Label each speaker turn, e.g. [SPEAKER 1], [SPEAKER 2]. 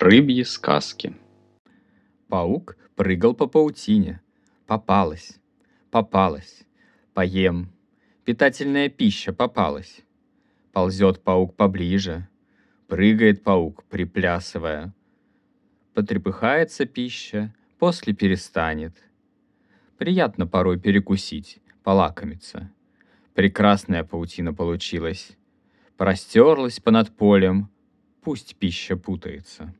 [SPEAKER 1] Рыбьи сказки.
[SPEAKER 2] Паук прыгал по паутине. Попалась, попалась. Поем. Питательная пища попалась. Ползет паук поближе. Прыгает паук, приплясывая. Потрепыхается пища, после перестанет. Приятно порой перекусить, полакомиться. Прекрасная паутина получилась. Простерлась понад полем, пусть пища путается.